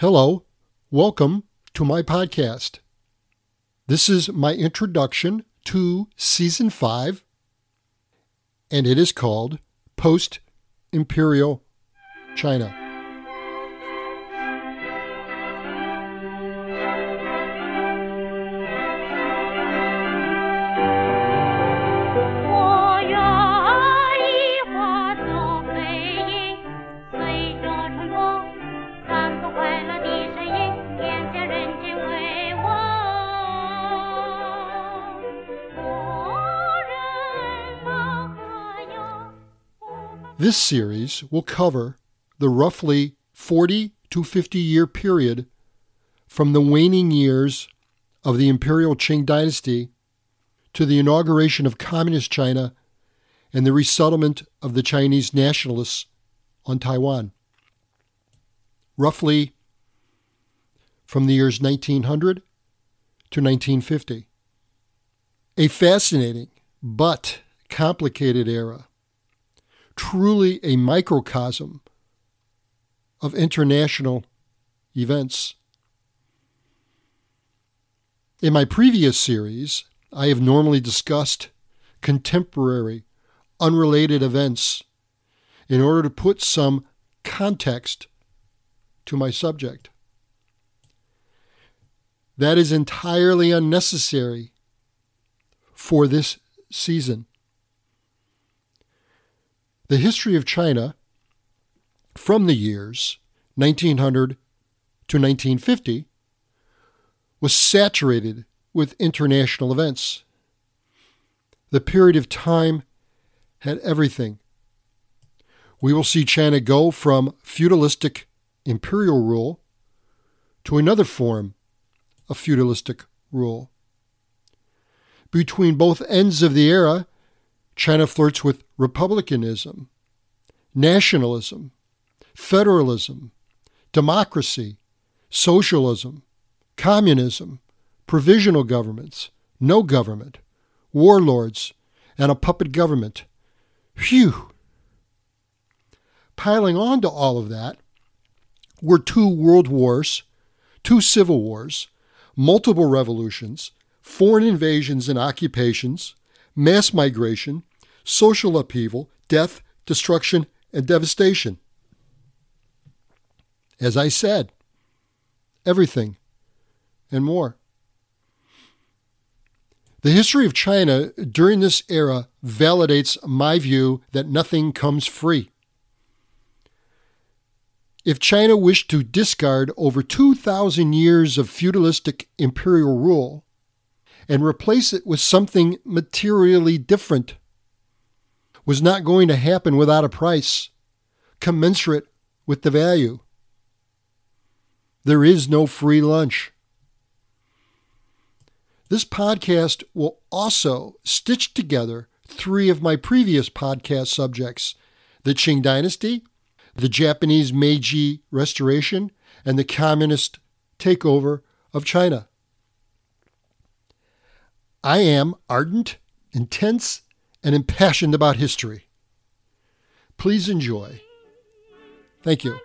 Hello, welcome to my podcast. This is my introduction to season five, and it is called Post Imperial China. This series will cover the roughly 40 to 50 year period from the waning years of the Imperial Qing dynasty to the inauguration of Communist China and the resettlement of the Chinese nationalists on Taiwan. Roughly from the years 1900 to 1950. A fascinating but complicated era truly a microcosm of international events. In my previous series, I have normally discussed contemporary, unrelated events in order to put some context to my subject. That is entirely unnecessary for this season. The history of China from the years 1900 to 1950 was saturated with international events. The period of time had everything. We will see China go from feudalistic imperial rule to another form of feudalistic rule. Between both ends of the era, China flirts with republicanism, nationalism, federalism, democracy, socialism, communism, provisional governments, no government, warlords, and a puppet government. Phew! Piling on to all of that were two world wars, two civil wars, multiple revolutions, foreign invasions and occupations, mass migration, social upheaval, death, destruction, and devastation. As I said, everything and more. The history of China during this era validates my view that nothing comes free. If China wished to discard over 2,000 years of feudalistic imperial rule and replace it with something materially different, was not going to happen without a price commensurate with the value. There is no free lunch. This podcast will also stitch together three of my previous podcast subjects the Qing Dynasty, the Japanese Meiji Restoration, and the Communist takeover of China. I am ardent, intense, and impassioned about history. Please enjoy. Thank you.